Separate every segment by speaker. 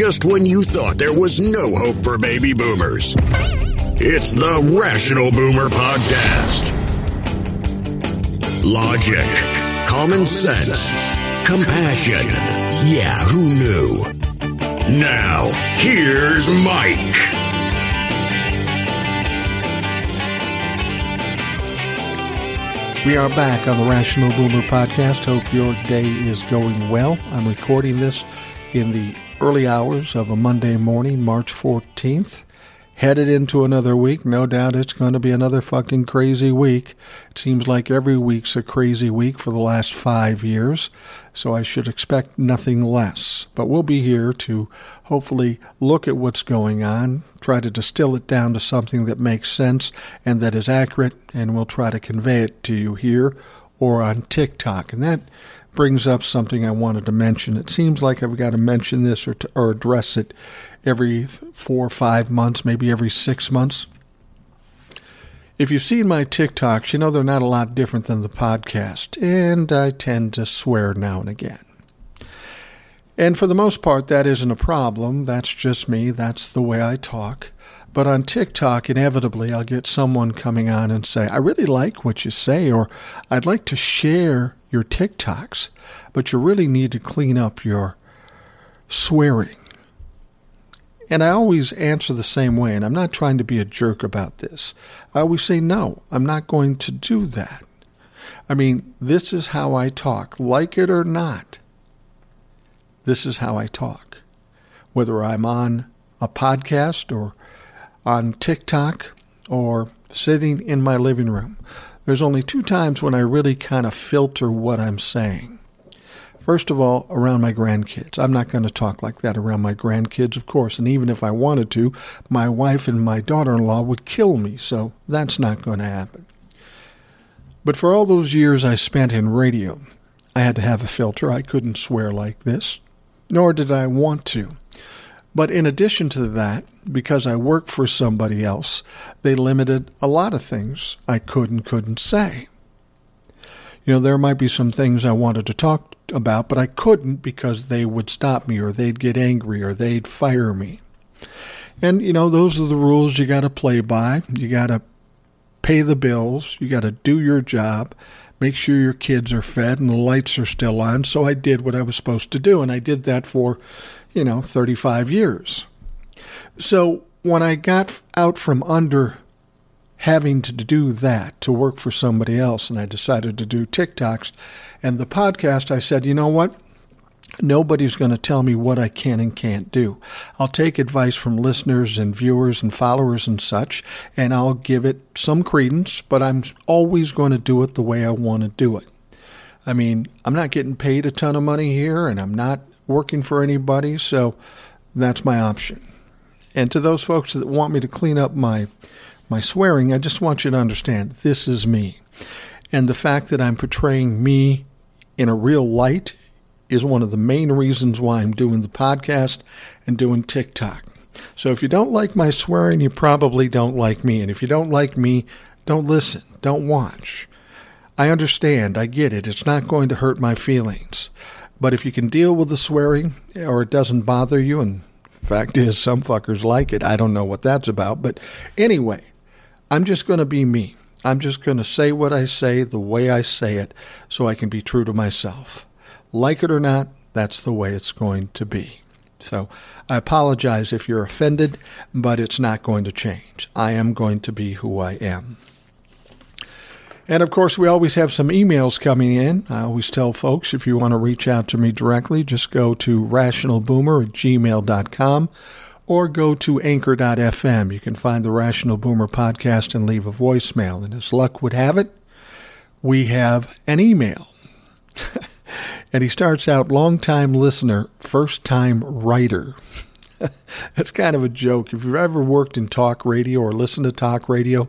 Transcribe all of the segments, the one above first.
Speaker 1: just when you thought there was no hope for baby boomers. It's the Rational Boomer Podcast. Logic, common sense, compassion. Yeah, who knew? Now, here's Mike.
Speaker 2: We are back on the Rational Boomer podcast. Hope your day is going well. I'm recording this in the early hours of a Monday morning, March 14th. Headed into another week. No doubt it's going to be another fucking crazy week. It seems like every week's a crazy week for the last five years, so I should expect nothing less. But we'll be here to hopefully look at what's going on, try to distill it down to something that makes sense and that is accurate, and we'll try to convey it to you here or on TikTok. And that brings up something I wanted to mention. It seems like I've got to mention this or, to, or address it every four or five months, maybe every six months. If you've seen my TikToks, you know they're not a lot different than the podcast, and I tend to swear now and again. And for the most part, that isn't a problem. That's just me. That's the way I talk. But on TikTok, inevitably, I'll get someone coming on and say, I really like what you say, or I'd like to share your TikToks, but you really need to clean up your swearing. And I always answer the same way, and I'm not trying to be a jerk about this. I always say, no, I'm not going to do that. I mean, this is how I talk, like it or not. This is how I talk. Whether I'm on a podcast or on TikTok or sitting in my living room, there's only two times when I really kind of filter what I'm saying. First of all, around my grandkids. I'm not going to talk like that around my grandkids, of course, and even if I wanted to, my wife and my daughter in law would kill me, so that's not going to happen. But for all those years I spent in radio, I had to have a filter. I couldn't swear like this, nor did I want to. But in addition to that, because I worked for somebody else, they limited a lot of things I could and couldn't say. You know, there might be some things I wanted to talk about, but I couldn't because they would stop me or they'd get angry or they'd fire me. And, you know, those are the rules you got to play by. You got to pay the bills, you got to do your job, make sure your kids are fed and the lights are still on. So I did what I was supposed to do, and I did that for, you know, 35 years. So when I got out from under having to do that to work for somebody else, and I decided to do TikToks and the podcast, I said, you know what? Nobody's going to tell me what I can and can't do. I'll take advice from listeners and viewers and followers and such, and I'll give it some credence, but I'm always going to do it the way I want to do it. I mean, I'm not getting paid a ton of money here, and I'm not working for anybody, so that's my option. And to those folks that want me to clean up my my swearing, I just want you to understand this is me. And the fact that I'm portraying me in a real light is one of the main reasons why I'm doing the podcast and doing TikTok. So if you don't like my swearing, you probably don't like me. And if you don't like me, don't listen, don't watch. I understand, I get it. It's not going to hurt my feelings. But if you can deal with the swearing or it doesn't bother you, and fact is, some fuckers like it, I don't know what that's about. But anyway, I'm just going to be me. I'm just going to say what I say the way I say it so I can be true to myself. Like it or not, that's the way it's going to be. So I apologize if you're offended, but it's not going to change. I am going to be who I am. And of course, we always have some emails coming in. I always tell folks if you want to reach out to me directly, just go to rationalboomer at gmail.com or go to anchor.fm. You can find the Rational Boomer podcast and leave a voicemail. And as luck would have it, we have an email. and he starts out long-time listener, first time writer. That's kind of a joke. If you've ever worked in talk radio or listened to talk radio,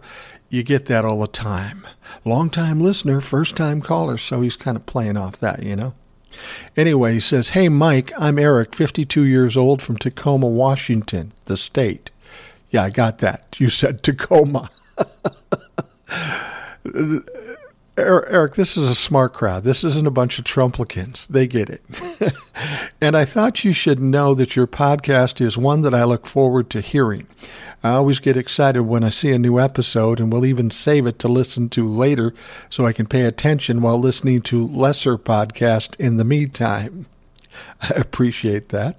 Speaker 2: you get that all the time. Long time listener, first time caller. So he's kind of playing off that, you know. Anyway, he says, Hey, Mike, I'm Eric, 52 years old from Tacoma, Washington, the state. Yeah, I got that. You said Tacoma. Er, Eric, this is a smart crowd. This isn't a bunch of Trumplicans. They get it. and I thought you should know that your podcast is one that I look forward to hearing. I always get excited when I see a new episode and will even save it to listen to later so I can pay attention while listening to lesser podcasts in the meantime. I appreciate that.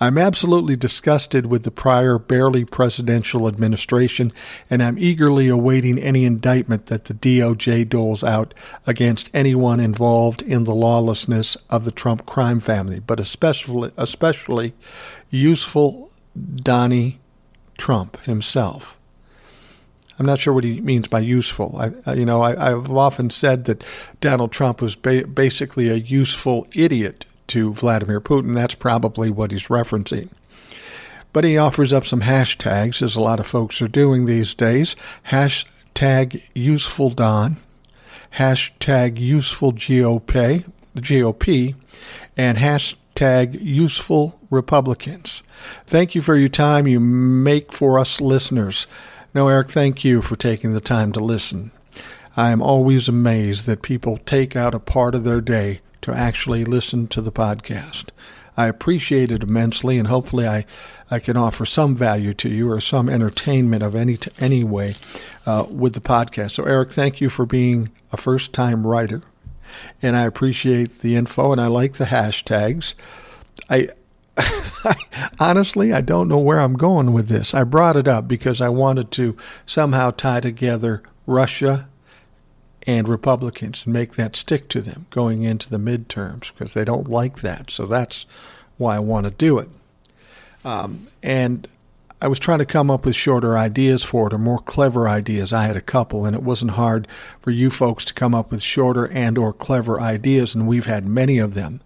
Speaker 2: I'm absolutely disgusted with the prior barely presidential administration, and I'm eagerly awaiting any indictment that the DOJ doles out against anyone involved in the lawlessness of the Trump crime family, but especially especially useful Donnie Trump himself. I'm not sure what he means by useful. I, you know, I, have often said that Donald Trump was ba- basically a useful idiot to Vladimir Putin. That's probably what he's referencing. But he offers up some hashtags, as a lot of folks are doing these days. Hashtag useful Don, hashtag useful GOP, GOP, and hashtag useful Republicans. Thank you for your time you make for us listeners. No, Eric, thank you for taking the time to listen. I am always amazed that people take out a part of their day to actually listen to the podcast. I appreciate it immensely, and hopefully, I, I can offer some value to you or some entertainment of any any way uh, with the podcast. So, Eric, thank you for being a first time writer, and I appreciate the info, and I like the hashtags. I honestly, I don't know where I'm going with this. I brought it up because I wanted to somehow tie together Russia and Republicans and make that stick to them going into the midterms because they don't like that. So that's why I want to do it. Um, and I was trying to come up with shorter ideas for it or more clever ideas. I had a couple, and it wasn't hard for you folks to come up with shorter and or clever ideas, and we've had many of them.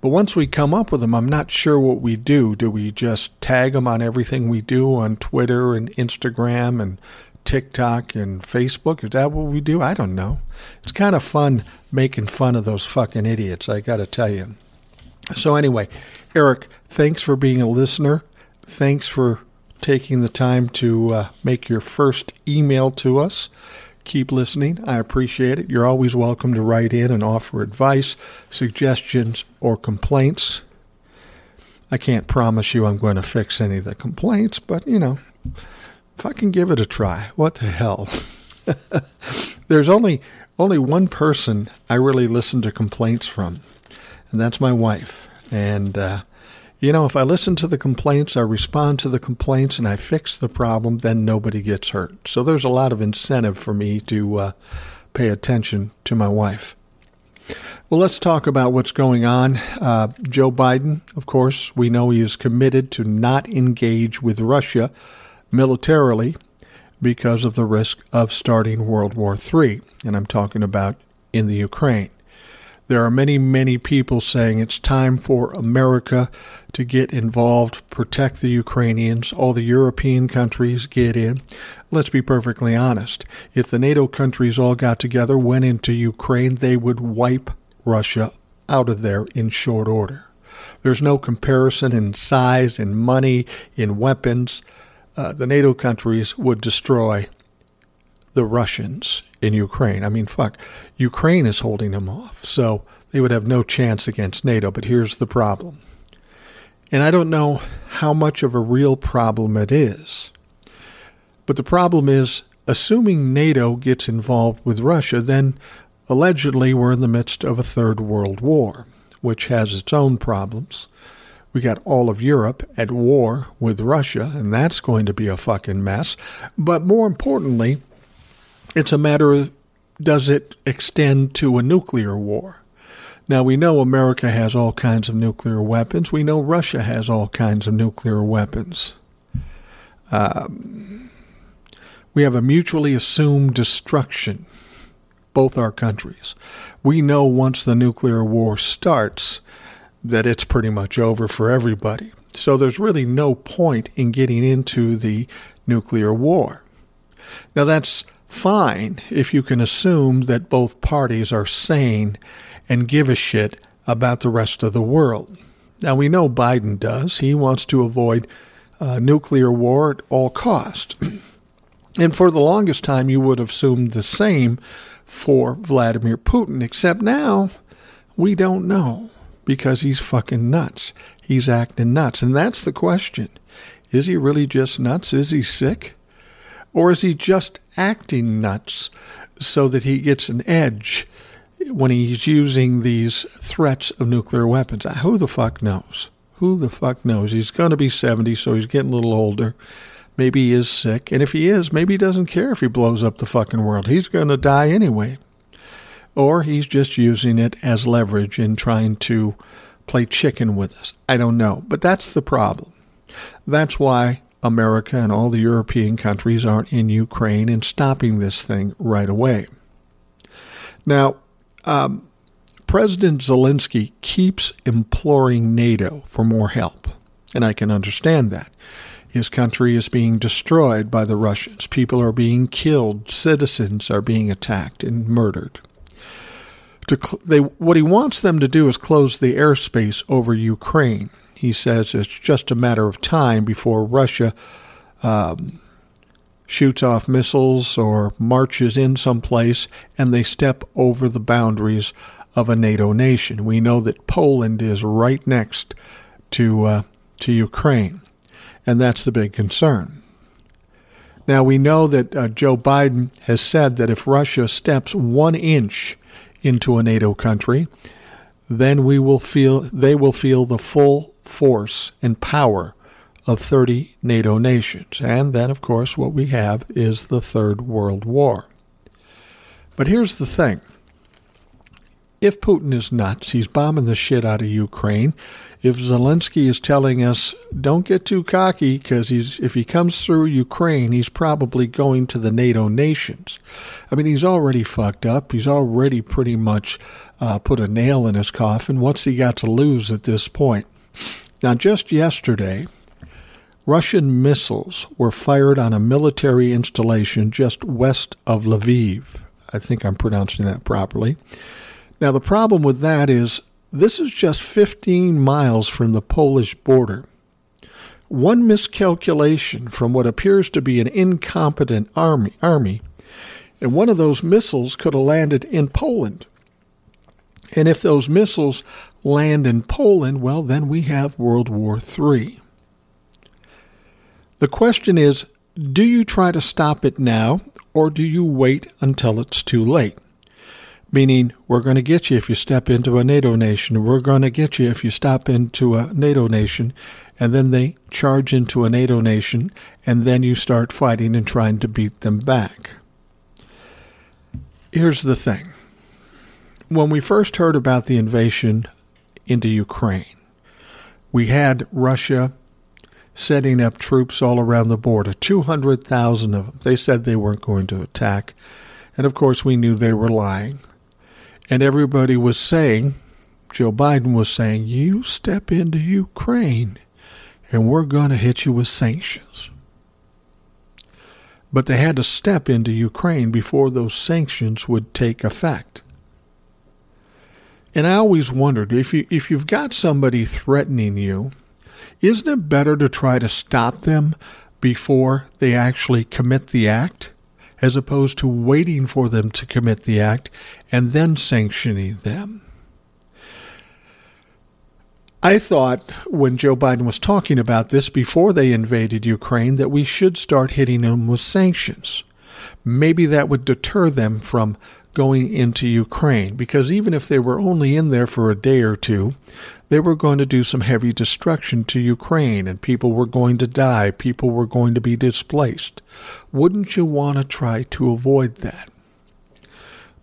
Speaker 2: But once we come up with them, I'm not sure what we do. Do we just tag them on everything we do on Twitter and Instagram and TikTok and Facebook. Is that what we do? I don't know. It's kind of fun making fun of those fucking idiots, I got to tell you. So, anyway, Eric, thanks for being a listener. Thanks for taking the time to uh, make your first email to us. Keep listening. I appreciate it. You're always welcome to write in and offer advice, suggestions, or complaints. I can't promise you I'm going to fix any of the complaints, but you know, if I can give it a try, what the hell? There's only only one person I really listen to complaints from, and that's my wife. And uh, you know, if I listen to the complaints, I respond to the complaints, and I fix the problem, then nobody gets hurt. So there's a lot of incentive for me to uh, pay attention to my wife. Well, let's talk about what's going on. Uh, Joe Biden, of course, we know he is committed to not engage with Russia militarily because of the risk of starting World War III. And I'm talking about in the Ukraine. There are many, many people saying it's time for America to get involved, protect the Ukrainians. All the European countries get in. Let's be perfectly honest. If the NATO countries all got together, went into Ukraine, they would wipe Russia out of there in short order. There's no comparison in size, in money, in weapons uh, the NATO countries would destroy the Russians in Ukraine. I mean, fuck, Ukraine is holding them off, so they would have no chance against NATO. But here's the problem. And I don't know how much of a real problem it is. But the problem is, assuming NATO gets involved with Russia, then allegedly we're in the midst of a third world war, which has its own problems. We got all of Europe at war with Russia, and that's going to be a fucking mess. But more importantly, it's a matter of does it extend to a nuclear war? Now, we know America has all kinds of nuclear weapons. We know Russia has all kinds of nuclear weapons. Um, we have a mutually assumed destruction, both our countries. We know once the nuclear war starts, that it's pretty much over for everybody. So there's really no point in getting into the nuclear war. Now, that's fine if you can assume that both parties are sane and give a shit about the rest of the world. Now, we know Biden does. He wants to avoid uh, nuclear war at all cost. And for the longest time, you would have assumed the same for Vladimir Putin, except now we don't know because he's fucking nuts. He's acting nuts. And that's the question. Is he really just nuts? Is he sick? Or is he just acting nuts so that he gets an edge when he's using these threats of nuclear weapons? Who the fuck knows? Who the fuck knows? He's going to be 70, so he's getting a little older. Maybe he is sick. And if he is, maybe he doesn't care if he blows up the fucking world. He's going to die anyway. Or he's just using it as leverage in trying to play chicken with us. I don't know. But that's the problem. That's why America and all the European countries aren't in Ukraine and stopping this thing right away. Now, um, President Zelensky keeps imploring NATO for more help, and I can understand that. His country is being destroyed by the Russians. People are being killed. Citizens are being attacked and murdered. Cl- they, what he wants them to do is close the airspace over Ukraine. He says it's just a matter of time before Russia um, shoots off missiles or marches in someplace and they step over the boundaries of a NATO nation. We know that Poland is right next to uh, to Ukraine and that's the big concern. Now, we know that uh, Joe Biden has said that if Russia steps one inch into a NATO country, then we will feel they will feel the full force and power of 30 NATO nations. And then, of course, what we have is the Third World War. But here's the thing if Putin is nuts, he's bombing the shit out of Ukraine. If Zelensky is telling us don't get too cocky because if he comes through Ukraine, he's probably going to the NATO nations. I mean, he's already fucked up. He's already pretty much uh, put a nail in his coffin. What's he got to lose at this point? Now, just yesterday, Russian missiles were fired on a military installation just west of Lviv. I think I'm pronouncing that properly. Now, the problem with that is this is just 15 miles from the Polish border. One miscalculation from what appears to be an incompetent army, army and one of those missiles could have landed in Poland. And if those missiles land in Poland, well, then we have World War III. The question is do you try to stop it now, or do you wait until it's too late? meaning we're going to get you if you step into a NATO nation. We're going to get you if you stop into a NATO nation. And then they charge into a NATO nation, and then you start fighting and trying to beat them back. Here's the thing when we first heard about the invasion into Ukraine, we had Russia setting up troops all around the border, 200,000 of them. They said they weren't going to attack. And of course, we knew they were lying. And everybody was saying, Joe Biden was saying, you step into Ukraine and we're going to hit you with sanctions. But they had to step into Ukraine before those sanctions would take effect. And I always wondered if you if you've got somebody threatening you, isn't it better to try to stop them before they actually commit the act? as opposed to waiting for them to commit the act and then sanctioning them. I thought when Joe Biden was talking about this before they invaded Ukraine that we should start hitting them with sanctions. Maybe that would deter them from going into Ukraine because even if they were only in there for a day or two, they were going to do some heavy destruction to Ukraine and people were going to die, people were going to be displaced. Wouldn't you want to try to avoid that?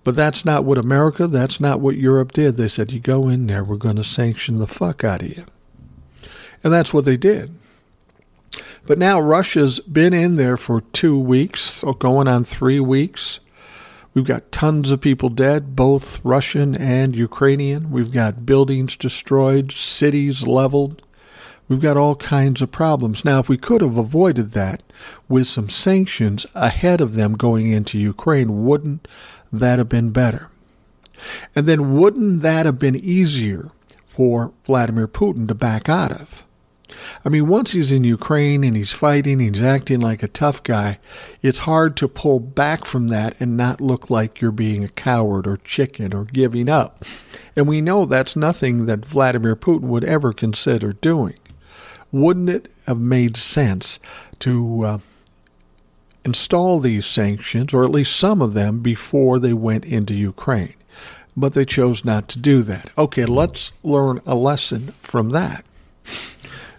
Speaker 2: But that's not what America, that's not what Europe did. They said, you go in there, we're going to sanction the fuck out of you. And that's what they did. But now Russia's been in there for two weeks, going on three weeks. We've got tons of people dead, both Russian and Ukrainian. We've got buildings destroyed, cities leveled. We've got all kinds of problems. Now, if we could have avoided that with some sanctions ahead of them going into Ukraine, wouldn't that have been better? And then wouldn't that have been easier for Vladimir Putin to back out of? I mean, once he's in Ukraine and he's fighting, he's acting like a tough guy, it's hard to pull back from that and not look like you're being a coward or chicken or giving up. And we know that's nothing that Vladimir Putin would ever consider doing. Wouldn't it have made sense to uh, install these sanctions, or at least some of them, before they went into Ukraine? But they chose not to do that. Okay, let's learn a lesson from that.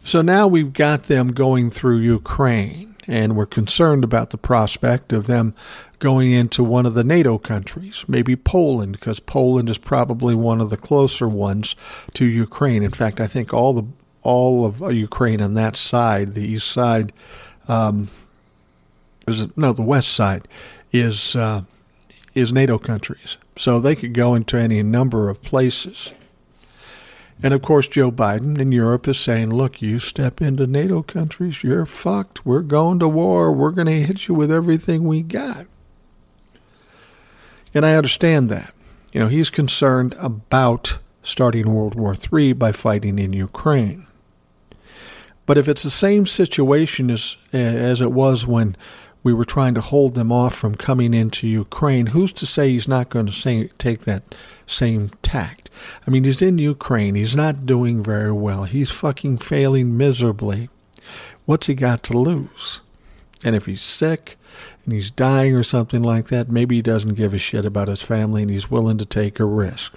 Speaker 2: So now we've got them going through Ukraine, and we're concerned about the prospect of them going into one of the NATO countries, maybe Poland, because Poland is probably one of the closer ones to Ukraine. In fact, I think all the all of Ukraine on that side, the east side, um, is no, the west side is uh, is NATO countries, so they could go into any number of places. And of course, Joe Biden in Europe is saying, look, you step into NATO countries, you're fucked. We're going to war. We're going to hit you with everything we got. And I understand that. You know, he's concerned about starting World War III by fighting in Ukraine. But if it's the same situation as, as it was when we were trying to hold them off from coming into Ukraine, who's to say he's not going to say, take that same tact? I mean, he's in Ukraine. He's not doing very well. He's fucking failing miserably. What's he got to lose? And if he's sick and he's dying or something like that, maybe he doesn't give a shit about his family and he's willing to take a risk.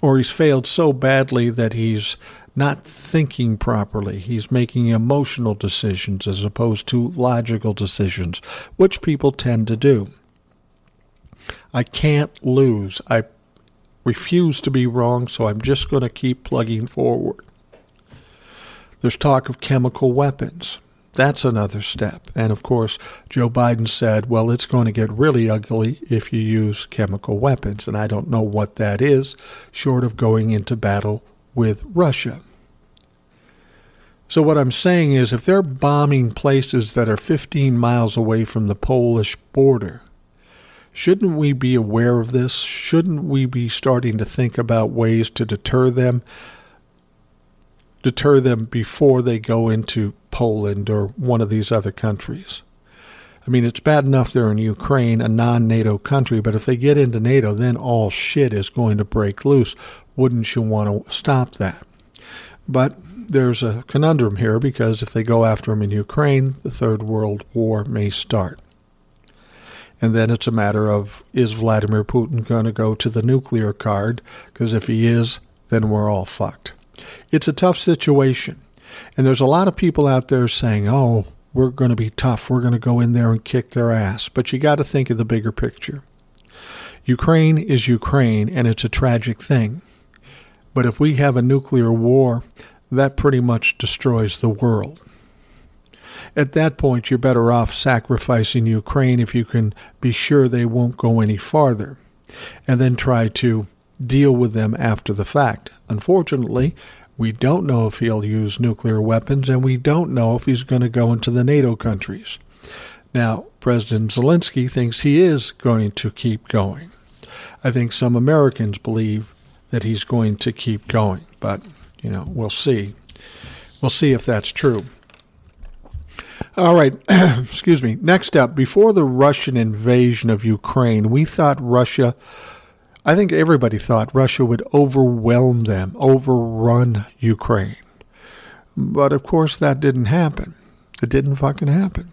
Speaker 2: Or he's failed so badly that he's not thinking properly. He's making emotional decisions as opposed to logical decisions, which people tend to do. I can't lose. I refuse to be wrong, so I'm just going to keep plugging forward. There's talk of chemical weapons. That's another step. And of course, Joe Biden said, well, it's going to get really ugly if you use chemical weapons. And I don't know what that is, short of going into battle with Russia. So, what I'm saying is, if they're bombing places that are 15 miles away from the Polish border, Shouldn't we be aware of this? Shouldn't we be starting to think about ways to deter them? Deter them before they go into Poland or one of these other countries. I mean, it's bad enough they're in Ukraine, a non NATO country, but if they get into NATO, then all shit is going to break loose. Wouldn't you want to stop that? But there's a conundrum here because if they go after them in Ukraine, the Third World War may start. And then it's a matter of is Vladimir Putin going to go to the nuclear card? Because if he is, then we're all fucked. It's a tough situation. And there's a lot of people out there saying, oh, we're going to be tough. We're going to go in there and kick their ass. But you got to think of the bigger picture. Ukraine is Ukraine, and it's a tragic thing. But if we have a nuclear war, that pretty much destroys the world. At that point, you're better off sacrificing Ukraine if you can be sure they won't go any farther, and then try to deal with them after the fact. Unfortunately, we don't know if he'll use nuclear weapons, and we don't know if he's going to go into the NATO countries. Now, President Zelensky thinks he is going to keep going. I think some Americans believe that he's going to keep going, but, you know, we'll see. We'll see if that's true. All right, excuse me. Next up, before the Russian invasion of Ukraine, we thought Russia, I think everybody thought Russia would overwhelm them, overrun Ukraine. But of course, that didn't happen. It didn't fucking happen.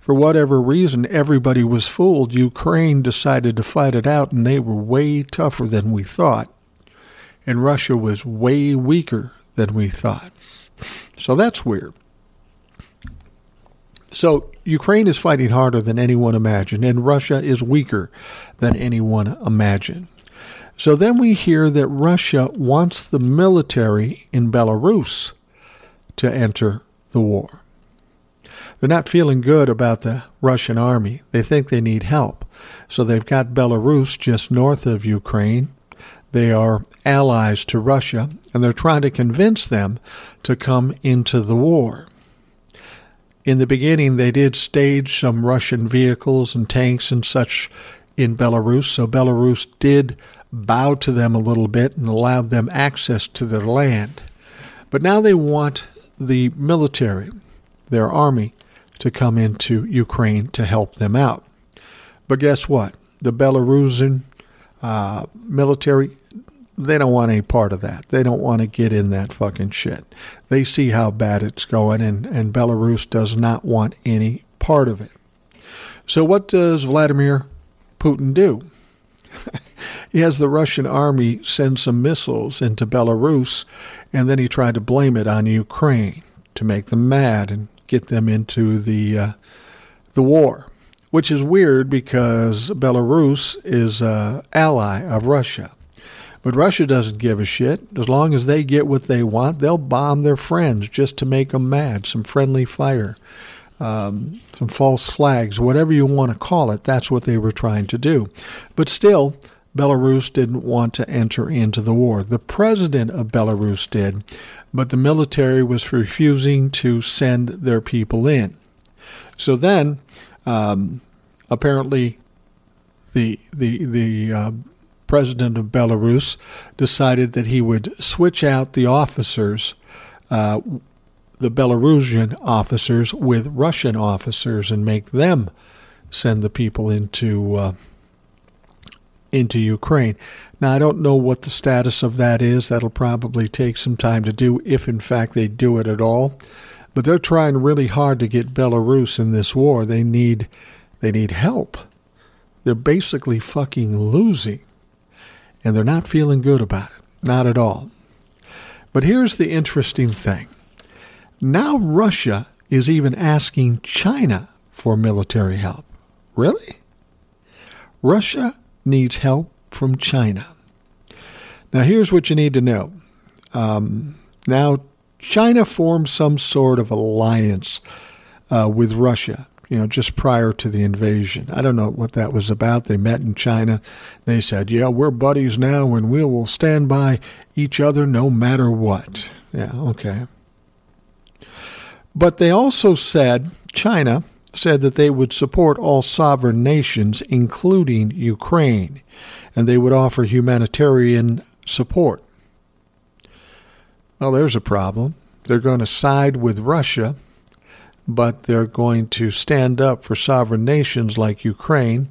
Speaker 2: For whatever reason, everybody was fooled. Ukraine decided to fight it out, and they were way tougher than we thought. And Russia was way weaker than we thought. So that's weird. So Ukraine is fighting harder than anyone imagined, and Russia is weaker than anyone imagined. So then we hear that Russia wants the military in Belarus to enter the war. They're not feeling good about the Russian army. They think they need help. So they've got Belarus just north of Ukraine. They are allies to Russia, and they're trying to convince them to come into the war. In the beginning, they did stage some Russian vehicles and tanks and such in Belarus, so Belarus did bow to them a little bit and allowed them access to their land. But now they want the military, their army, to come into Ukraine to help them out. But guess what? The Belarusian uh, military, they don't want any part of that. They don't want to get in that fucking shit. They see how bad it's going, and, and Belarus does not want any part of it. So, what does Vladimir Putin do? he has the Russian army send some missiles into Belarus, and then he tried to blame it on Ukraine to make them mad and get them into the uh, the war, which is weird because Belarus is an ally of Russia. But Russia doesn't give a shit. As long as they get what they want, they'll bomb their friends just to make them mad. Some friendly fire, um, some false flags, whatever you want to call it. That's what they were trying to do. But still, Belarus didn't want to enter into the war. The president of Belarus did, but the military was refusing to send their people in. So then, um, apparently, the the the uh, president of Belarus decided that he would switch out the officers, uh, the Belarusian officers, with Russian officers and make them send the people into. Uh, into Ukraine. Now, I don't know what the status of that is. That'll probably take some time to do, if in fact they do it at all. But they're trying really hard to get Belarus in this war. They need, they need help. They're basically fucking losing, and they're not feeling good about it. Not at all. But here's the interesting thing. Now Russia is even asking China for military help. Really? Russia needs help from China. Now, here's what you need to know. Um, now, China formed some sort of alliance uh, with Russia, you know, just prior to the invasion. I don't know what that was about. They met in China. They said, yeah, we're buddies now and we will stand by each other no matter what. Yeah, okay. But they also said, China said that they would support all sovereign nations, including Ukraine, and they would offer humanitarian support. Well, there's a problem. They're going to side with Russia, but they're going to stand up for sovereign nations like Ukraine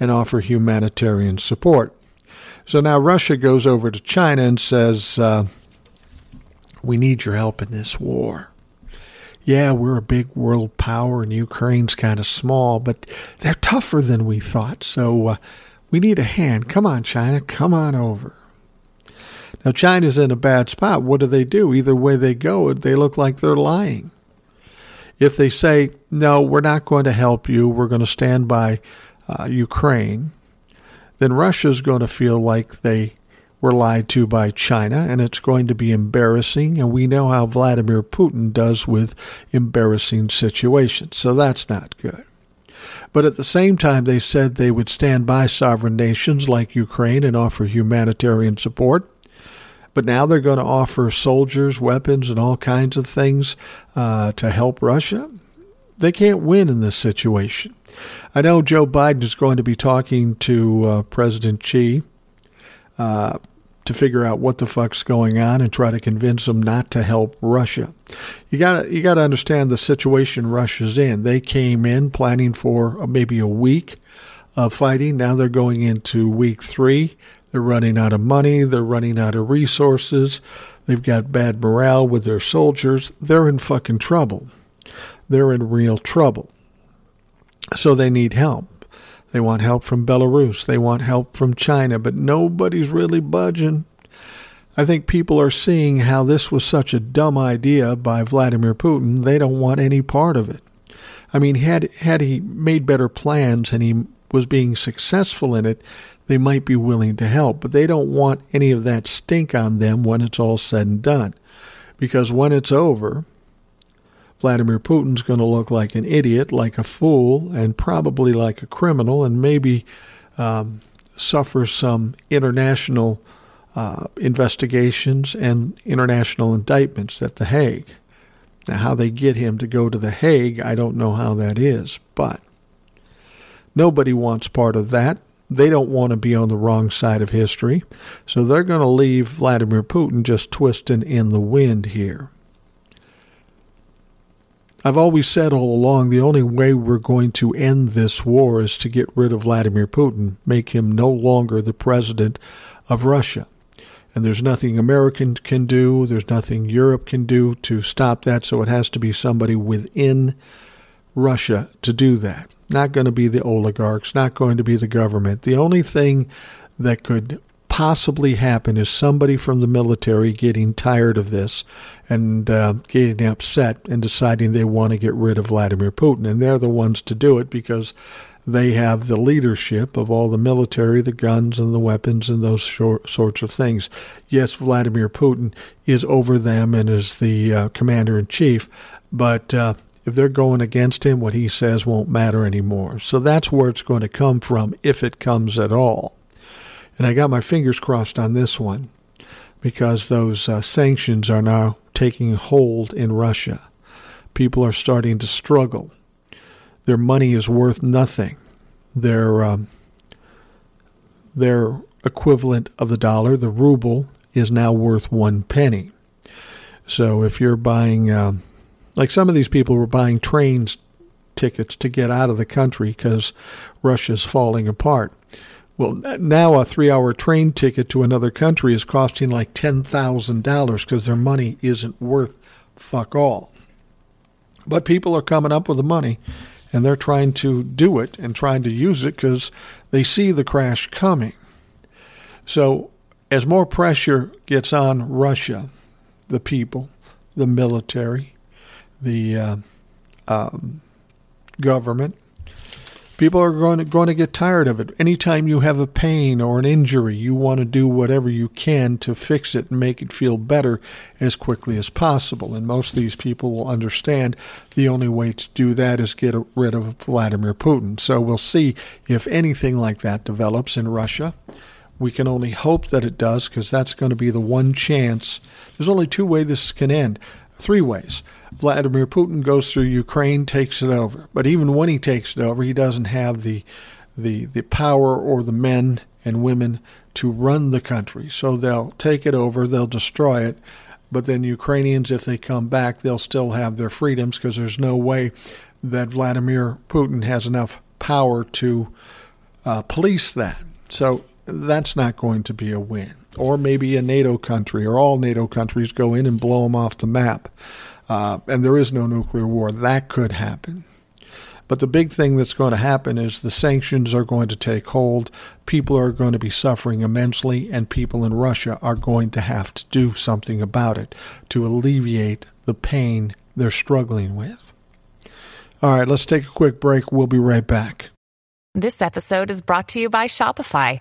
Speaker 2: and offer humanitarian support. So now Russia goes over to China and says, uh, We need your help in this war yeah, we're a big world power and Ukraine's kind of small, but they're tougher than we thought. So uh, we need a hand. Come on, China, come on over. Now, China's in a bad spot. What do they do? Either way they go, they look like they're lying. If they say, no, we're not going to help you, we're going to stand by uh, Ukraine, then Russia's going to feel like they were lied to by China, and it's going to be embarrassing. And we know how Vladimir Putin does with embarrassing situations, so that's not good. But at the same time, they said they would stand by sovereign nations like Ukraine and offer humanitarian support. But now they're going to offer soldiers, weapons, and all kinds of things uh, to help Russia. They can't win in this situation. I know Joe Biden is going to be talking to uh, President Xi uh, to figure out what the fuck's going on and try to convince them not to help Russia. You got you got to understand the situation Russia's in. They came in planning for uh, maybe a week of fighting. Now they're going into week 3. They're running out of money, they're running out of resources. They've got bad morale with their soldiers. They're in fucking trouble. They're in real trouble. So they need help. They want help from Belarus. They want help from China, but nobody's really budging. I think people are seeing how this was such a dumb idea by Vladimir Putin. They don't want any part of it. I mean, had had he made better plans and he was being successful in it, they might be willing to help, but they don't want any of that stink on them when it's all said and done. Because when it's over, Vladimir Putin's going to look like an idiot, like a fool, and probably like a criminal, and maybe um, suffer some international uh, investigations and international indictments at The Hague. Now, how they get him to go to The Hague, I don't know how that is, but nobody wants part of that. They don't want to be on the wrong side of history, so they're going to leave Vladimir Putin just twisting in the wind here. I've always said all along the only way we're going to end this war is to get rid of Vladimir Putin, make him no longer the president of Russia. And there's nothing America can do, there's nothing Europe can do to stop that, so it has to be somebody within Russia to do that. Not going to be the oligarchs, not going to be the government. The only thing that could possibly happen is somebody from the military getting tired of this and uh, getting upset and deciding they want to get rid of Vladimir Putin. And they're the ones to do it because they have the leadership of all the military, the guns and the weapons and those short, sorts of things. Yes, Vladimir Putin is over them and is the uh, commander in chief, but uh, if they're going against him, what he says won't matter anymore. So that's where it's going to come from, if it comes at all. And I got my fingers crossed on this one because those uh, sanctions are now taking hold in Russia. People are starting to struggle. Their money is worth nothing. Their um, their equivalent of the dollar, the ruble, is now worth one penny. So if you're buying, um, like some of these people were buying trains tickets to get out of the country because Russia's falling apart. Well, now a three hour train ticket to another country is costing like $10,000 because their money isn't worth fuck all. But people are coming up with the money and they're trying to do it and trying to use it because they see the crash coming. So, as more pressure gets on Russia, the people, the military, the uh, um, government, People are going to, going to get tired of it. Anytime you have a pain or an injury, you want to do whatever you can to fix it and make it feel better as quickly as possible. And most of these people will understand the only way to do that is get rid of Vladimir Putin. So we'll see if anything like that develops in Russia. We can only hope that it does because that's going to be the one chance. There's only two ways this can end. Three ways. Vladimir Putin goes through Ukraine, takes it over. But even when he takes it over, he doesn't have the the the power or the men and women to run the country. So they'll take it over, they'll destroy it. But then Ukrainians, if they come back, they'll still have their freedoms because there's no way that Vladimir Putin has enough power to uh, police that. So that's not going to be a win. Or maybe a NATO country or all NATO countries go in and blow them off the map uh, and there is no nuclear war. That could happen. But the big thing that's going to happen is the sanctions are going to take hold. People are going to be suffering immensely, and people in Russia are going to have to do something about it to alleviate the pain they're struggling with. All right, let's take a quick break. We'll be right back.
Speaker 3: This episode is brought to you by Shopify.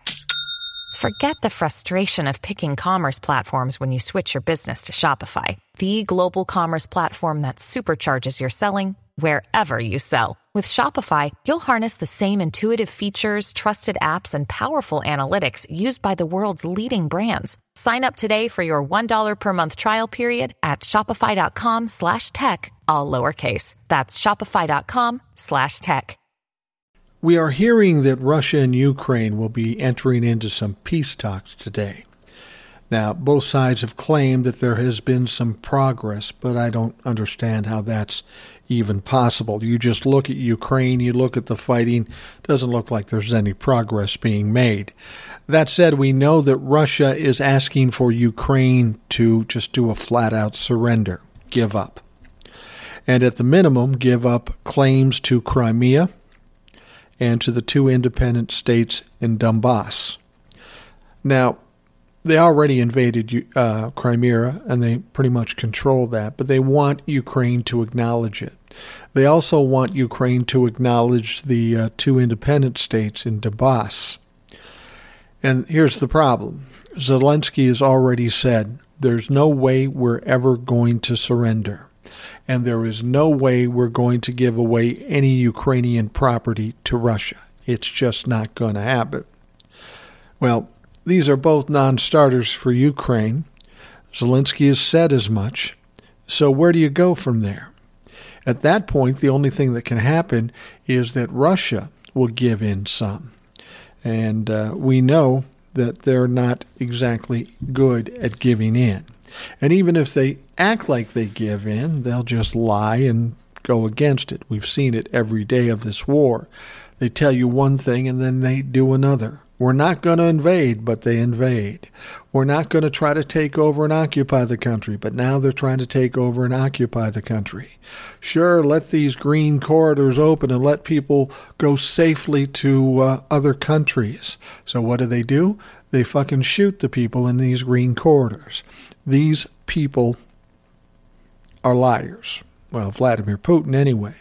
Speaker 3: Forget the frustration of picking commerce platforms when you switch your business to Shopify, the global commerce platform that supercharges your selling wherever you sell. With Shopify, you'll harness the same intuitive features, trusted apps, and powerful analytics used by the world's leading brands. Sign up today for your $1 per month trial period at shopify.com slash tech, all lowercase. That's shopify.com slash tech.
Speaker 2: We are hearing that Russia and Ukraine will be entering into some peace talks today. Now, both sides have claimed that there has been some progress, but I don't understand how that's even possible. You just look at Ukraine, you look at the fighting, doesn't look like there's any progress being made. That said, we know that Russia is asking for Ukraine to just do a flat out surrender, give up. And at the minimum, give up claims to Crimea and to the two independent states in Donbass. Now, they already invaded uh, Crimea and they pretty much control that, but they want Ukraine to acknowledge it. They also want Ukraine to acknowledge the uh, two independent states in Donbass. And here's the problem Zelensky has already said there's no way we're ever going to surrender and there is no way we're going to give away any Ukrainian property to Russia. It's just not going to happen. Well, these are both non starters for Ukraine. Zelensky has said as much. So, where do you go from there? At that point, the only thing that can happen is that Russia will give in some. And uh, we know that they're not exactly good at giving in. And even if they act like they give in, they'll just lie and go against it. We've seen it every day of this war. They tell you one thing and then they do another. We're not going to invade, but they invade. We're not going to try to take over and occupy the country, but now they're trying to take over and occupy the country. Sure, let these green corridors open and let people go safely to uh, other countries. So what do they do? They fucking shoot the people in these green corridors. These people are liars. Well, Vladimir Putin, anyway.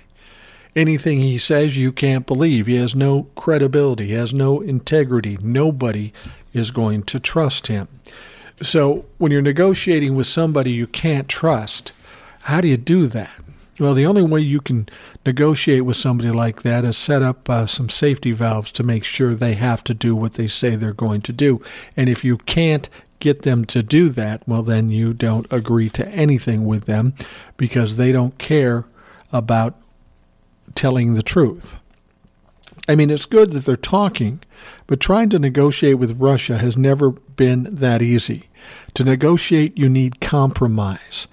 Speaker 2: Anything he says, you can't believe. He has no credibility, he has no integrity. Nobody is going to trust him. So, when you're negotiating with somebody you can't trust, how do you do that? Well, the only way you can negotiate with somebody like that is set up uh, some safety valves to make sure they have to do what they say they're going to do. And if you can't get them to do that, well, then you don't agree to anything with them because they don't care about telling the truth. I mean, it's good that they're talking, but trying to negotiate with Russia has never been that easy. To negotiate, you need compromise.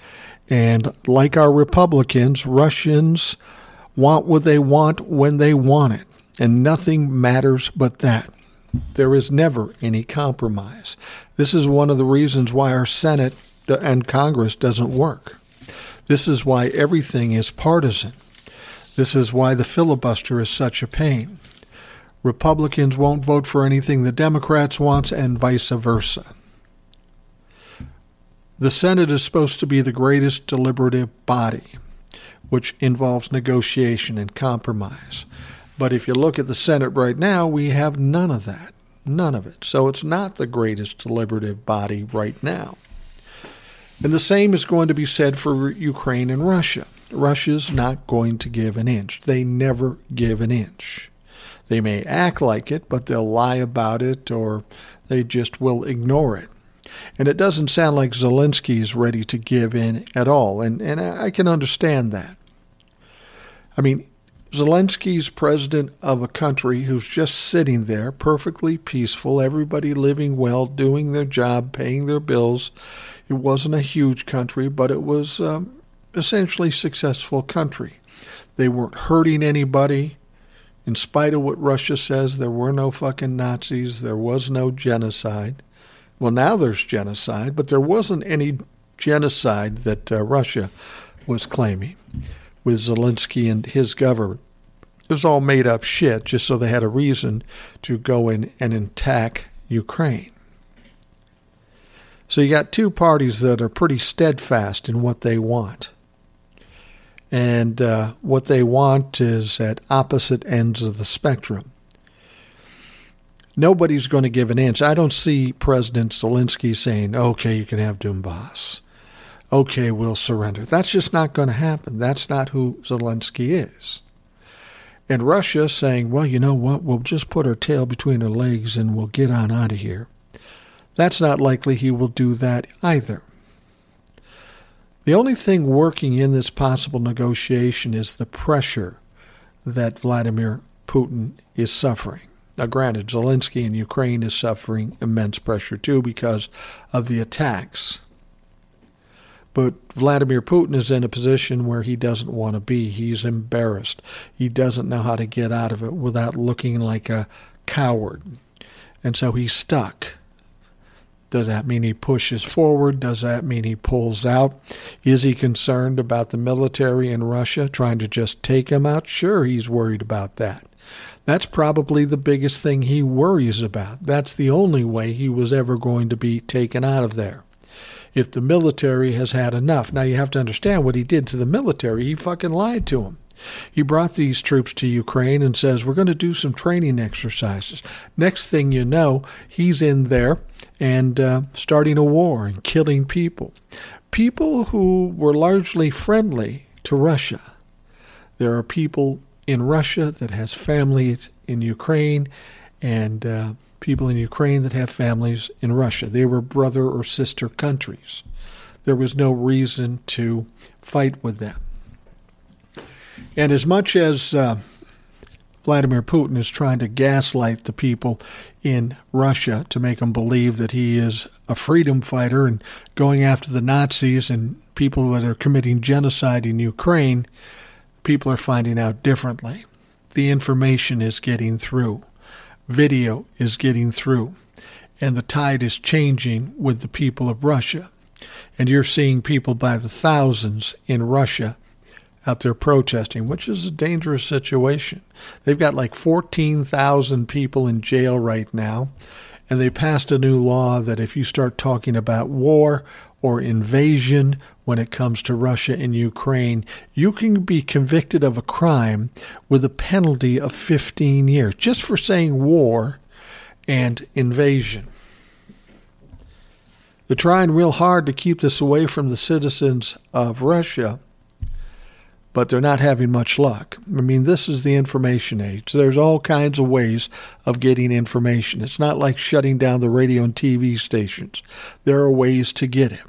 Speaker 2: And like our Republicans, Russians want what they want when they want it, and nothing matters but that. There is never any compromise. This is one of the reasons why our Senate and Congress doesn't work. This is why everything is partisan. This is why the filibuster is such a pain. Republicans won't vote for anything the Democrats want, and vice versa. The Senate is supposed to be the greatest deliberative body, which involves negotiation and compromise. But if you look at the Senate right now, we have none of that. None of it. So it's not the greatest deliberative body right now. And the same is going to be said for Ukraine and Russia. Russia's not going to give an inch. They never give an inch. They may act like it, but they'll lie about it or they just will ignore it. And it doesn't sound like Zelensky is ready to give in at all. And, and I can understand that. I mean, Zelensky's president of a country who's just sitting there, perfectly peaceful, everybody living well, doing their job, paying their bills. It wasn't a huge country, but it was um, essentially successful country. They weren't hurting anybody. In spite of what Russia says, there were no fucking Nazis. There was no genocide. Well, now there's genocide, but there wasn't any genocide that uh, Russia was claiming with Zelensky and his government. It was all made up shit just so they had a reason to go in and attack Ukraine. So you got two parties that are pretty steadfast in what they want. And uh, what they want is at opposite ends of the spectrum. Nobody's going to give an inch. I don't see President Zelensky saying, okay, you can have Donbass okay, we'll surrender. That's just not going to happen. That's not who Zelensky is. And Russia saying, well, you know what, we'll just put our tail between our legs and we'll get on out of here. That's not likely he will do that either. The only thing working in this possible negotiation is the pressure that Vladimir Putin is suffering. Now, granted, Zelensky in Ukraine is suffering immense pressure too because of the attacks but Vladimir Putin is in a position where he doesn't want to be. He's embarrassed. He doesn't know how to get out of it without looking like a coward. And so he's stuck. Does that mean he pushes forward? Does that mean he pulls out? Is he concerned about the military in Russia trying to just take him out? Sure, he's worried about that. That's probably the biggest thing he worries about. That's the only way he was ever going to be taken out of there if the military has had enough. Now, you have to understand what he did to the military. He fucking lied to them. He brought these troops to Ukraine and says, We're going to do some training exercises. Next thing you know, he's in there and uh, starting a war and killing people. People who were largely friendly to Russia. There are people in Russia that has families in Ukraine and uh, people in Ukraine that have families in Russia. They were brother or sister countries. There was no reason to fight with them. And as much as uh, Vladimir Putin is trying to gaslight the people in Russia to make them believe that he is a freedom fighter and going after the Nazis and people that are committing genocide in Ukraine, people are finding out differently. The information is getting through. Video is getting through. And the tide is changing with the people of Russia. And you're seeing people by the thousands in Russia out there protesting, which is a dangerous situation. They've got like 14,000 people in jail right now. And they passed a new law that if you start talking about war or invasion when it comes to Russia and Ukraine, you can be convicted of a crime with a penalty of 15 years just for saying war and invasion. They're trying real hard to keep this away from the citizens of Russia, but they're not having much luck. I mean, this is the information age. There's all kinds of ways of getting information. It's not like shutting down the radio and TV stations. There are ways to get it.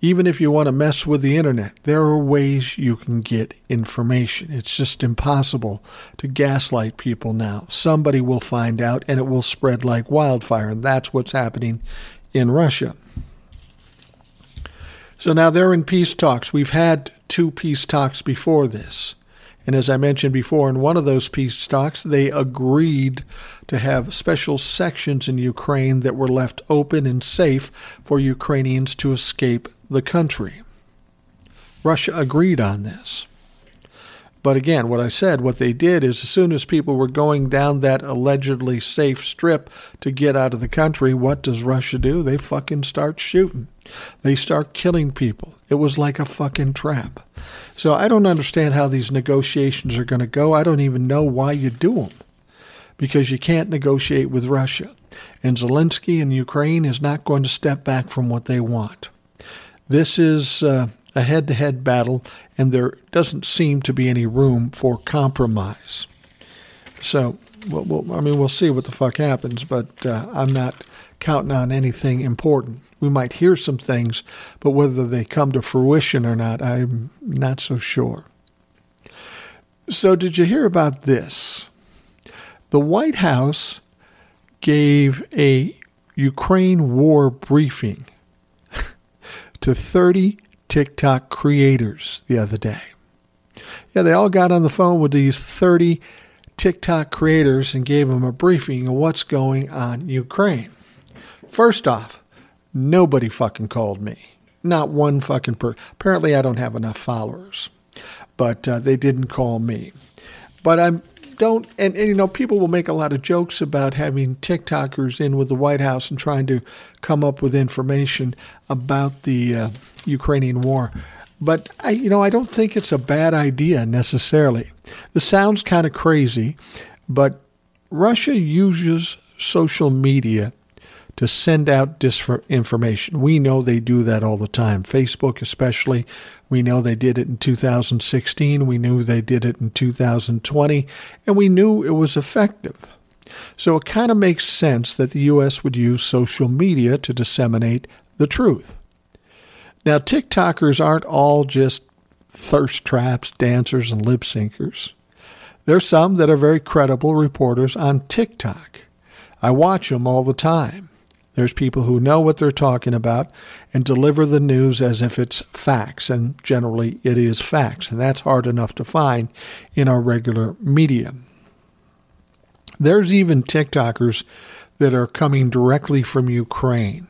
Speaker 2: Even if you want to mess with the internet, there are ways you can get information. It's just impossible to gaslight people now. Somebody will find out and it will spread like wildfire, and that's what's happening in Russia. So now they're in peace talks. We've had two peace talks before this. And as I mentioned before, in one of those peace talks, they agreed to have special sections in Ukraine that were left open and safe for Ukrainians to escape the country. Russia agreed on this. But again, what I said, what they did is as soon as people were going down that allegedly safe strip to get out of the country, what does Russia do? They fucking start shooting. They start killing people. It was like a fucking trap. So I don't understand how these negotiations are going to go. I don't even know why you do them because you can't negotiate with Russia. And Zelensky in Ukraine is not going to step back from what they want. This is uh, a head to head battle, and there doesn't seem to be any room for compromise. So, I mean, we'll see what the fuck happens, but uh, I'm not counting on anything important. We might hear some things, but whether they come to fruition or not, I'm not so sure. So, did you hear about this? The White House gave a Ukraine war briefing to 30 TikTok creators the other day. Yeah, they all got on the phone with these 30 TikTok creators and gave them a briefing on what's going on in Ukraine. First off, nobody fucking called me. Not one fucking person. Apparently, I don't have enough followers, but uh, they didn't call me. But I'm don't and, and, you know people will make a lot of jokes about having TikTokers in with the White House and trying to come up with information about the uh, Ukrainian war. But I, you know, I don't think it's a bad idea necessarily. This sounds kind of crazy, but Russia uses social media to send out disinformation. We know they do that all the time. Facebook, especially, we know they did it in 2016. We knew they did it in 2020, and we knew it was effective. So it kind of makes sense that the U.S. would use social media to disseminate the truth. Now, TikTokers aren't all just thirst traps, dancers, and lip syncers. There's some that are very credible reporters on TikTok. I watch them all the time. There's people who know what they're talking about and deliver the news as if it's facts, and generally it is facts, and that's hard enough to find in our regular media. There's even TikTokers that are coming directly from Ukraine.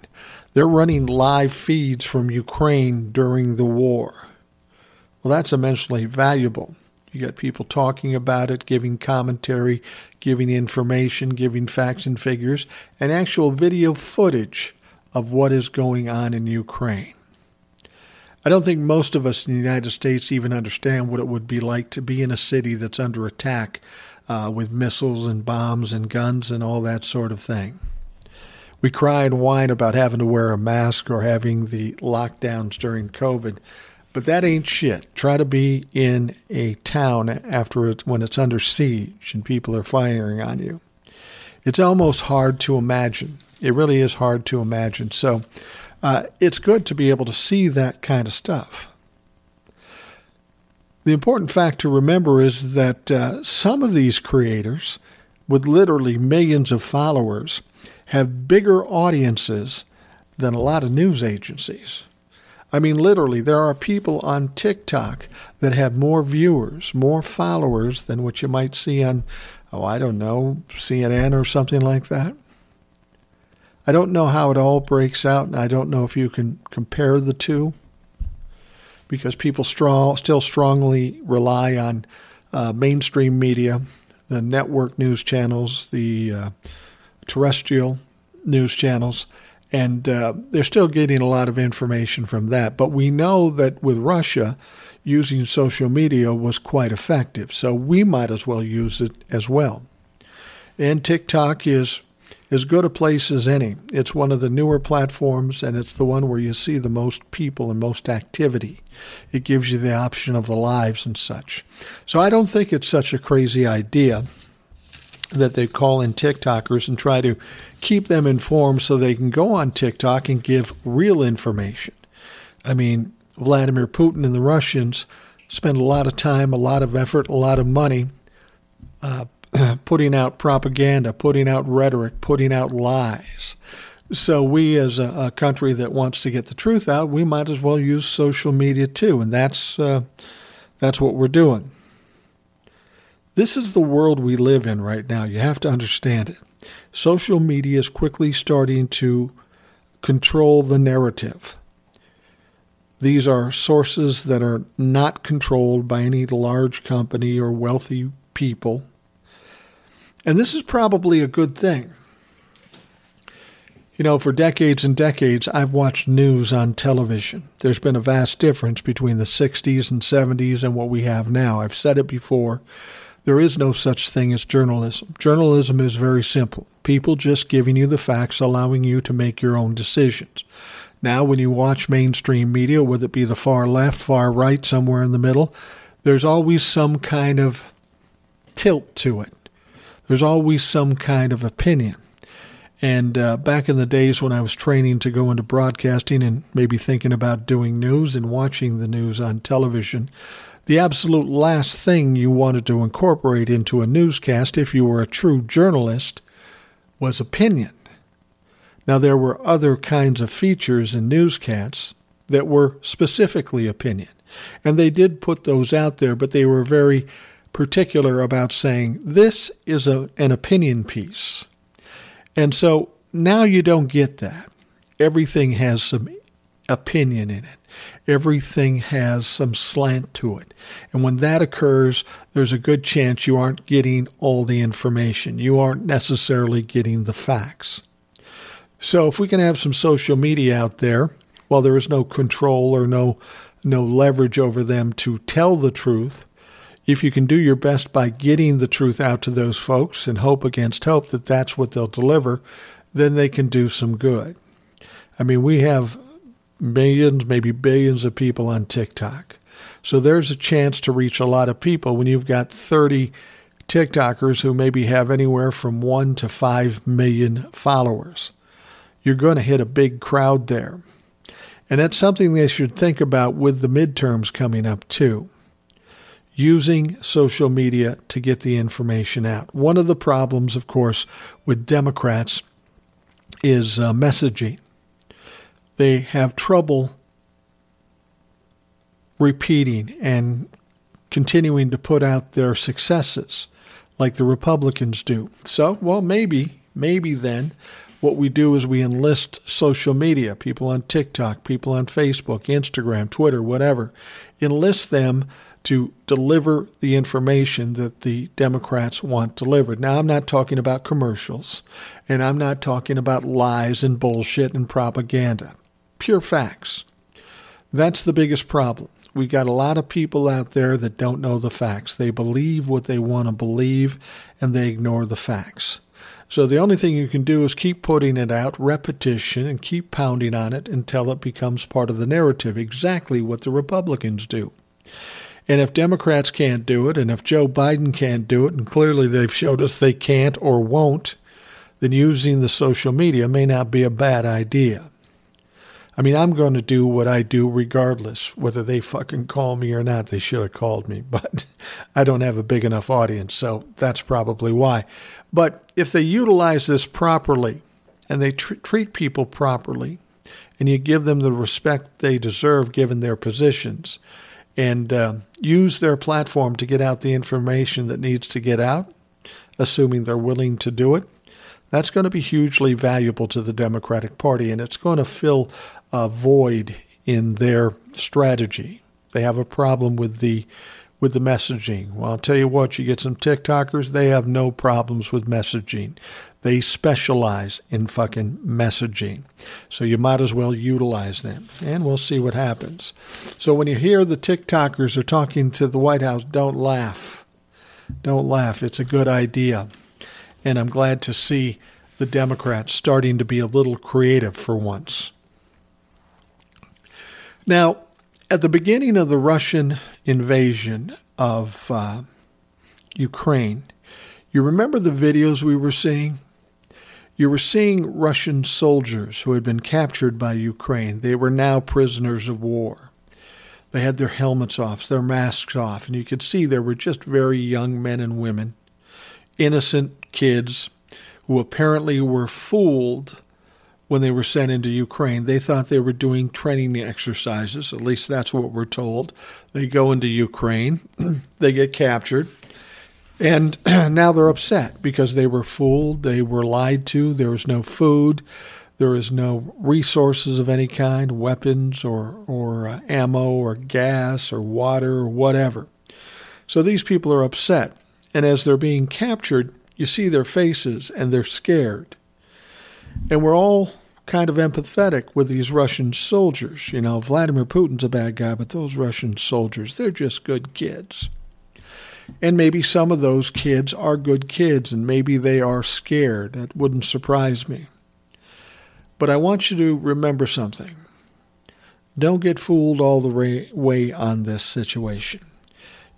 Speaker 2: They're running live feeds from Ukraine during the war. Well, that's immensely valuable. You got people talking about it, giving commentary, giving information, giving facts and figures, and actual video footage of what is going on in Ukraine. I don't think most of us in the United States even understand what it would be like to be in a city that's under attack uh, with missiles and bombs and guns and all that sort of thing. We cry and whine about having to wear a mask or having the lockdowns during COVID, but that ain't shit. Try to be in a town after it when it's under siege and people are firing on you. It's almost hard to imagine. It really is hard to imagine. So uh, it's good to be able to see that kind of stuff. The important fact to remember is that uh, some of these creators, with literally millions of followers, have bigger audiences than a lot of news agencies. I mean, literally, there are people on TikTok that have more viewers, more followers than what you might see on, oh, I don't know, CNN or something like that. I don't know how it all breaks out, and I don't know if you can compare the two because people strong, still strongly rely on uh, mainstream media, the network news channels, the uh, terrestrial news channels, and uh, they're still getting a lot of information from that. But we know that with Russia, using social media was quite effective, so we might as well use it as well. And TikTok is as good a place as any. It's one of the newer platforms, and it's the one where you see the most people and most activity. It gives you the option of the lives and such. So I don't think it's such a crazy idea that they call in TikTokers and try to keep them informed so they can go on TikTok and give real information. I mean, Vladimir Putin and the Russians spend a lot of time, a lot of effort, a lot of money uh, putting out propaganda, putting out rhetoric, putting out lies. So we, as a, a, country that wants to get the truth out, we might as well use social media too, and that's uh, that's what we're doing. This is the world we live in right now. You have to understand it. Social media is quickly starting to control the narrative. These are sources that are not controlled by any large company or wealthy people and this is probably a good thing. You know, for decades and decades, I've watched news on television. There's been a vast difference between the 60s and 70s and what we have now. I've said it before. There is no such thing as journalism. Journalism is very simple people just giving you the facts, allowing you to make your own decisions. Now, when you watch mainstream media, whether it be the far left, far right, somewhere in the middle, there's always some kind of tilt to it there's always some kind of opinion. And uh, back in the days when I was training to go into broadcasting and maybe thinking about doing news and watching the news on television, the absolute last thing you wanted to incorporate into a newscast, if you were a true journalist, was opinion. Now, there were other kinds of features in newscasts that were specifically opinion. And they did put those out there, but they were very particular about saying this is a, an opinion piece. And so now you don't get that. Everything has some opinion in it. Everything has some slant to it. And when that occurs, there's a good chance you aren't getting all the information. You aren't necessarily getting the facts. So if we can have some social media out there, while there is no control or no no leverage over them to tell the truth, if you can do your best by getting the truth out to those folks and hope against hope that that's what they'll deliver, then they can do some good. I mean, we have millions, maybe billions of people on TikTok. So there's a chance to reach a lot of people when you've got 30 TikTokers who maybe have anywhere from 1 to 5 million followers. You're going to hit a big crowd there. And that's something they should think about with the midterms coming up, too using social media to get the information out. One of the problems, of course, with Democrats is uh, messaging. They have trouble repeating and continuing to put out their successes like the Republicans do. So, well, maybe, maybe then what we do is we enlist social media, people on TikTok, people on Facebook, Instagram, Twitter, whatever, enlist them to deliver the information that the Democrats want delivered. Now, I'm not talking about commercials, and I'm not talking about lies and bullshit and propaganda. Pure facts. That's the biggest problem. We've got a lot of people out there that don't know the facts. They believe what they want to believe, and they ignore the facts. So the only thing you can do is keep putting it out, repetition, and keep pounding on it until it becomes part of the narrative, exactly what the Republicans do. And if Democrats can't do it, and if Joe Biden can't do it, and clearly they've showed us they can't or won't, then using the social media may not be a bad idea. I mean, I'm going to do what I do regardless, whether they fucking call me or not. They should have called me, but I don't have a big enough audience, so that's probably why. But if they utilize this properly and they tr- treat people properly, and you give them the respect they deserve given their positions and uh, use their platform to get out the information that needs to get out, assuming they're willing to do it, that's going to be hugely valuable to the Democratic Party, and it's going to fill a void in their strategy. They have a problem with the with the messaging. Well, I'll tell you what, you get some TikTokers, they have no problems with messaging. They specialize in fucking messaging. So you might as well utilize them. And we'll see what happens. So when you hear the TikTokers are talking to the White House, don't laugh. Don't laugh. It's a good idea. And I'm glad to see the Democrats starting to be a little creative for once. Now, at the beginning of the Russian invasion of uh, Ukraine, you remember the videos we were seeing? You were seeing Russian soldiers who had been captured by Ukraine. They were now prisoners of war. They had their helmets off, their masks off, and you could see there were just very young men and women, innocent kids who apparently were fooled when they were sent into Ukraine. They thought they were doing training exercises, at least that's what we're told. They go into Ukraine, they get captured, and now they're upset because they were fooled, they were lied to, there was no food. There is no resources of any kind, weapons or, or uh, ammo or gas or water or whatever. So these people are upset. And as they're being captured, you see their faces and they're scared. And we're all kind of empathetic with these Russian soldiers. You know, Vladimir Putin's a bad guy, but those Russian soldiers, they're just good kids. And maybe some of those kids are good kids, and maybe they are scared. That wouldn't surprise me. But I want you to remember something. Don't get fooled all the way on this situation.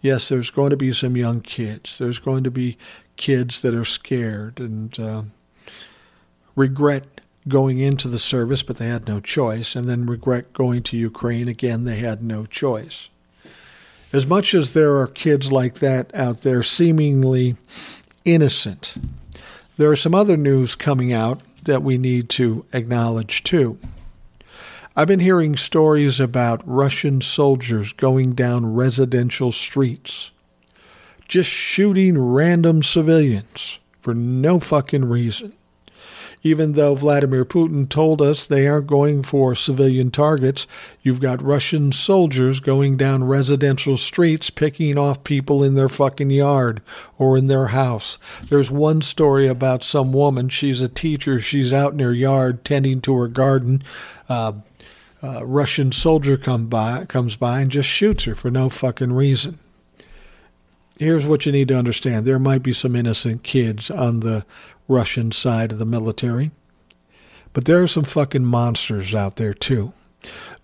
Speaker 2: Yes, there's going to be some young kids. There's going to be kids that are scared and uh, regret going into the service, but they had no choice, and then regret going to Ukraine. Again, they had no choice. As much as there are kids like that out there, seemingly innocent, there are some other news coming out that we need to acknowledge too. I've been hearing stories about Russian soldiers going down residential streets just shooting random civilians for no fucking reason. Even though Vladimir Putin told us they aren't going for civilian targets, you've got Russian soldiers going down residential streets picking off people in their fucking yard or in their house. There's one story about some woman, she's a teacher, she's out in her yard tending to her garden. Uh, uh, Russian soldier come by, comes by and just shoots her for no fucking reason here's what you need to understand there might be some innocent kids on the Russian side of the military, but there are some fucking monsters out there too.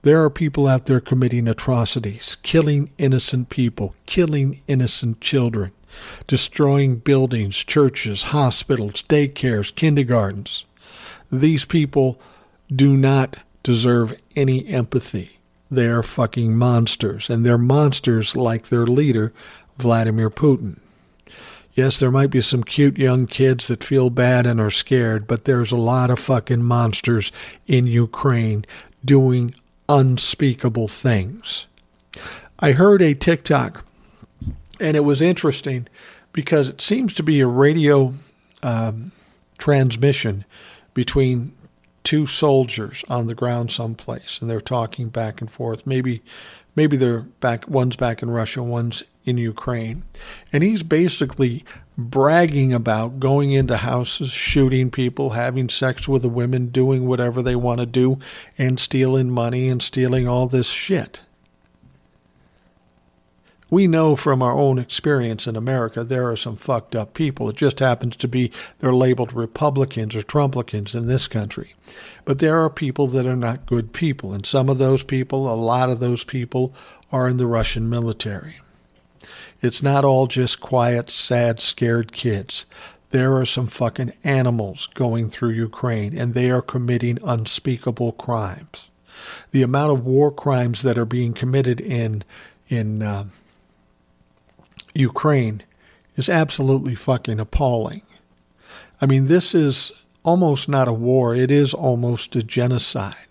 Speaker 2: There are people out there committing atrocities, killing innocent people, killing innocent children, destroying buildings, churches, hospitals, daycares, kindergartens. These people do not deserve any empathy. They are fucking monsters, and they're monsters like their leader, Vladimir Putin. Yes, there might be some cute young kids that feel bad and are scared, but there's a lot of fucking monsters in Ukraine doing unspeakable things. I heard a TikTok, and it was interesting because it seems to be a radio um, transmission between two soldiers on the ground someplace, and they're talking back and forth. Maybe, maybe they're back. One's back in Russia, one's in Ukraine. And he's basically bragging about going into houses, shooting people, having sex with the women, doing whatever they want to do, and stealing money and stealing all this shit. We know from our own experience in America there are some fucked up people. It just happens to be they're labeled Republicans or Trumplicans in this country. But there are people that are not good people, and some of those people, a lot of those people, are in the Russian military. It's not all just quiet, sad, scared kids. There are some fucking animals going through Ukraine, and they are committing unspeakable crimes. The amount of war crimes that are being committed in in uh, Ukraine is absolutely fucking appalling. I mean, this is almost not a war; it is almost a genocide.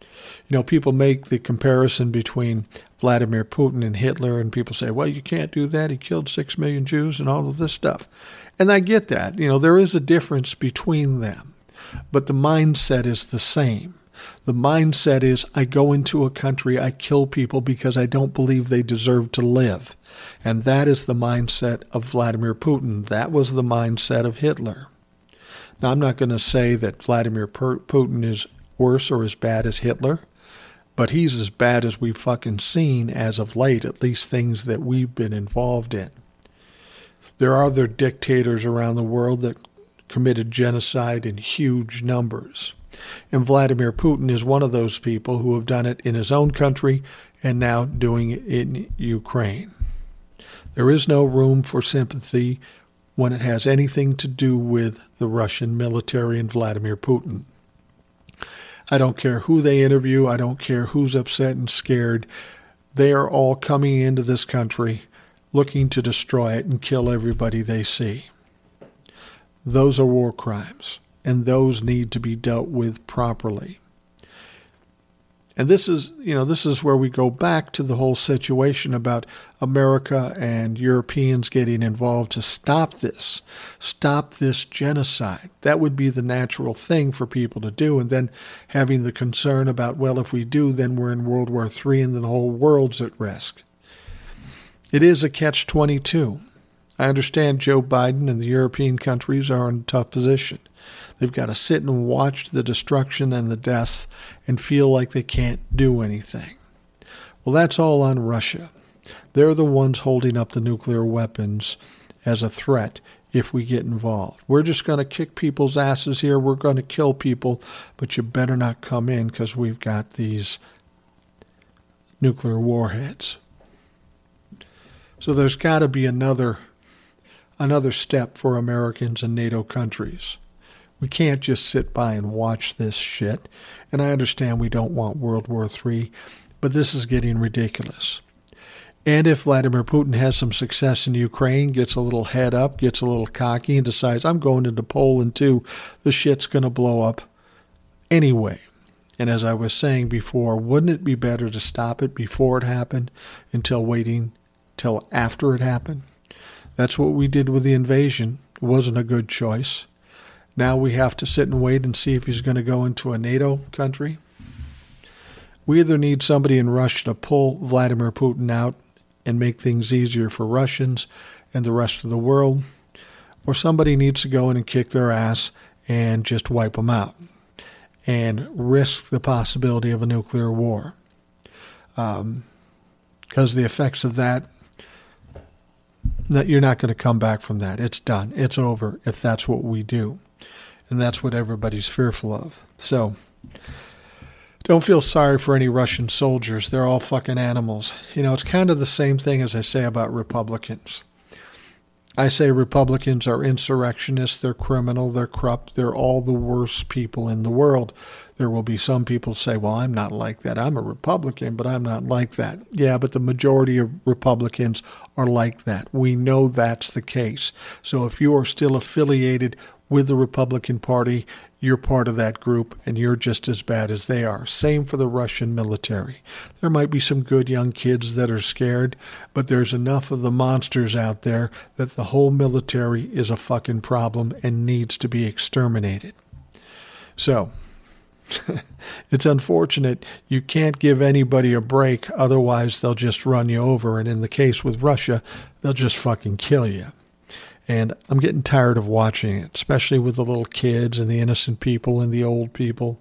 Speaker 2: You know, people make the comparison between Vladimir Putin and Hitler, and people say, well, you can't do that. He killed six million Jews and all of this stuff. And I get that. You know, there is a difference between them, but the mindset is the same. The mindset is I go into a country, I kill people because I don't believe they deserve to live. And that is the mindset of Vladimir Putin. That was the mindset of Hitler. Now, I'm not going to say that Vladimir Putin is worse or as bad as Hitler, but he's as bad as we've fucking seen as of late, at least things that we've been involved in. There are other dictators around the world that committed genocide in huge numbers. And Vladimir Putin is one of those people who have done it in his own country and now doing it in Ukraine. There is no room for sympathy when it has anything to do with the Russian military and Vladimir Putin. I don't care who they interview, I don't care who's upset and scared. They are all coming into this country looking to destroy it and kill everybody they see. Those are war crimes, and those need to be dealt with properly. And this is, you know, this is where we go back to the whole situation about America and Europeans getting involved to stop this, stop this genocide. That would be the natural thing for people to do. And then having the concern about, well, if we do, then we're in World War III and the whole world's at risk. It is a catch 22. I understand Joe Biden and the European countries are in a tough position. They've got to sit and watch the destruction and the deaths and feel like they can't do anything. Well, that's all on Russia. They're the ones holding up the nuclear weapons as a threat if we get involved. We're just going to kick people's asses here. We're going to kill people, but you better not come in because we've got these nuclear warheads. So there's got to be another another step for Americans and NATO countries. We can't just sit by and watch this shit. And I understand we don't want World War III, but this is getting ridiculous. And if Vladimir Putin has some success in Ukraine, gets a little head up, gets a little cocky, and decides, I'm going into Poland too, the shit's going to blow up anyway. And as I was saying before, wouldn't it be better to stop it before it happened until waiting till after it happened? That's what we did with the invasion. It wasn't a good choice. Now we have to sit and wait and see if he's going to go into a NATO country. We either need somebody in Russia to pull Vladimir Putin out and make things easier for Russians and the rest of the world, or somebody needs to go in and kick their ass and just wipe them out and risk the possibility of a nuclear war. Because um, the effects of that, that you're not going to come back from that. It's done. It's over if that's what we do and that's what everybody's fearful of. So don't feel sorry for any Russian soldiers. They're all fucking animals. You know, it's kind of the same thing as I say about Republicans. I say Republicans are insurrectionists, they're criminal, they're corrupt, they're all the worst people in the world. There will be some people say, well, I'm not like that. I'm a Republican, but I'm not like that. Yeah, but the majority of Republicans are like that. We know that's the case. So if you are still affiliated with the Republican Party, you're part of that group and you're just as bad as they are. Same for the Russian military. There might be some good young kids that are scared, but there's enough of the monsters out there that the whole military is a fucking problem and needs to be exterminated. So, it's unfortunate you can't give anybody a break, otherwise, they'll just run you over. And in the case with Russia, they'll just fucking kill you. And I'm getting tired of watching it, especially with the little kids and the innocent people and the old people.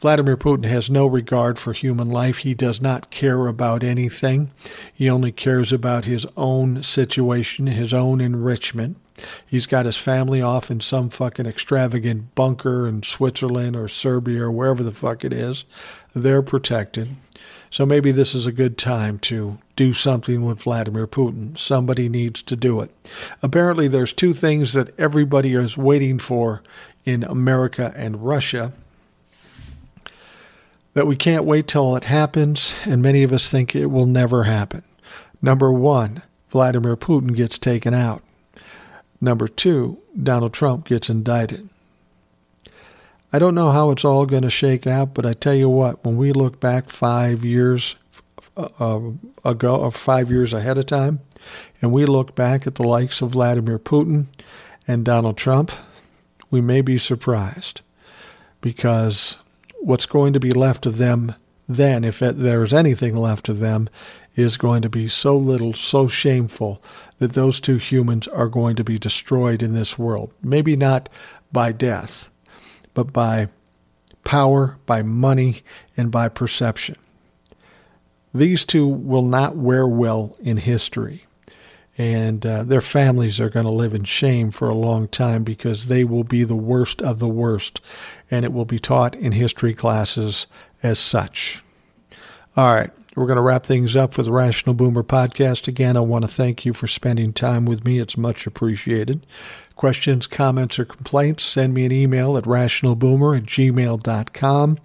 Speaker 2: Vladimir Putin has no regard for human life. He does not care about anything. He only cares about his own situation, his own enrichment. He's got his family off in some fucking extravagant bunker in Switzerland or Serbia or wherever the fuck it is. They're protected. So maybe this is a good time to do something with Vladimir Putin. Somebody needs to do it. Apparently, there's two things that everybody is waiting for in America and Russia that we can't wait till it happens, and many of us think it will never happen. Number one, Vladimir Putin gets taken out. Number two, Donald Trump gets indicted. I don't know how it's all going to shake out, but I tell you what, when we look back five years uh, uh, ago, or five years ahead of time, and we look back at the likes of Vladimir Putin and Donald Trump, we may be surprised because what's going to be left of them then, if there's anything left of them, is going to be so little, so shameful that those two humans are going to be destroyed in this world. Maybe not by death, but by power, by money, and by perception. These two will not wear well in history. And uh, their families are going to live in shame for a long time because they will be the worst of the worst. And it will be taught in history classes as such. All right. We're going to wrap things up with the Rational Boomer podcast. Again, I want to thank you for spending time with me. It's much appreciated. Questions, comments, or complaints, send me an email at rationalboomer at gmail.com.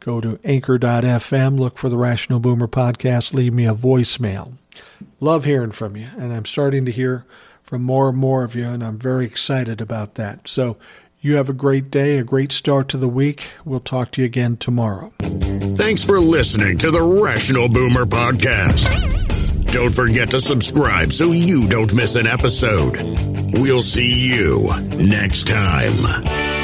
Speaker 2: Go to anchor.fm, look for the Rational Boomer podcast, leave me a voicemail. Love hearing from you, and I'm starting to hear from more and more of you, and I'm very excited about that. So, you have a great day, a great start to the week. We'll talk to you again tomorrow.
Speaker 1: Thanks for listening to the Rational Boomer Podcast. Don't forget to subscribe so you don't miss an episode. We'll see you next time.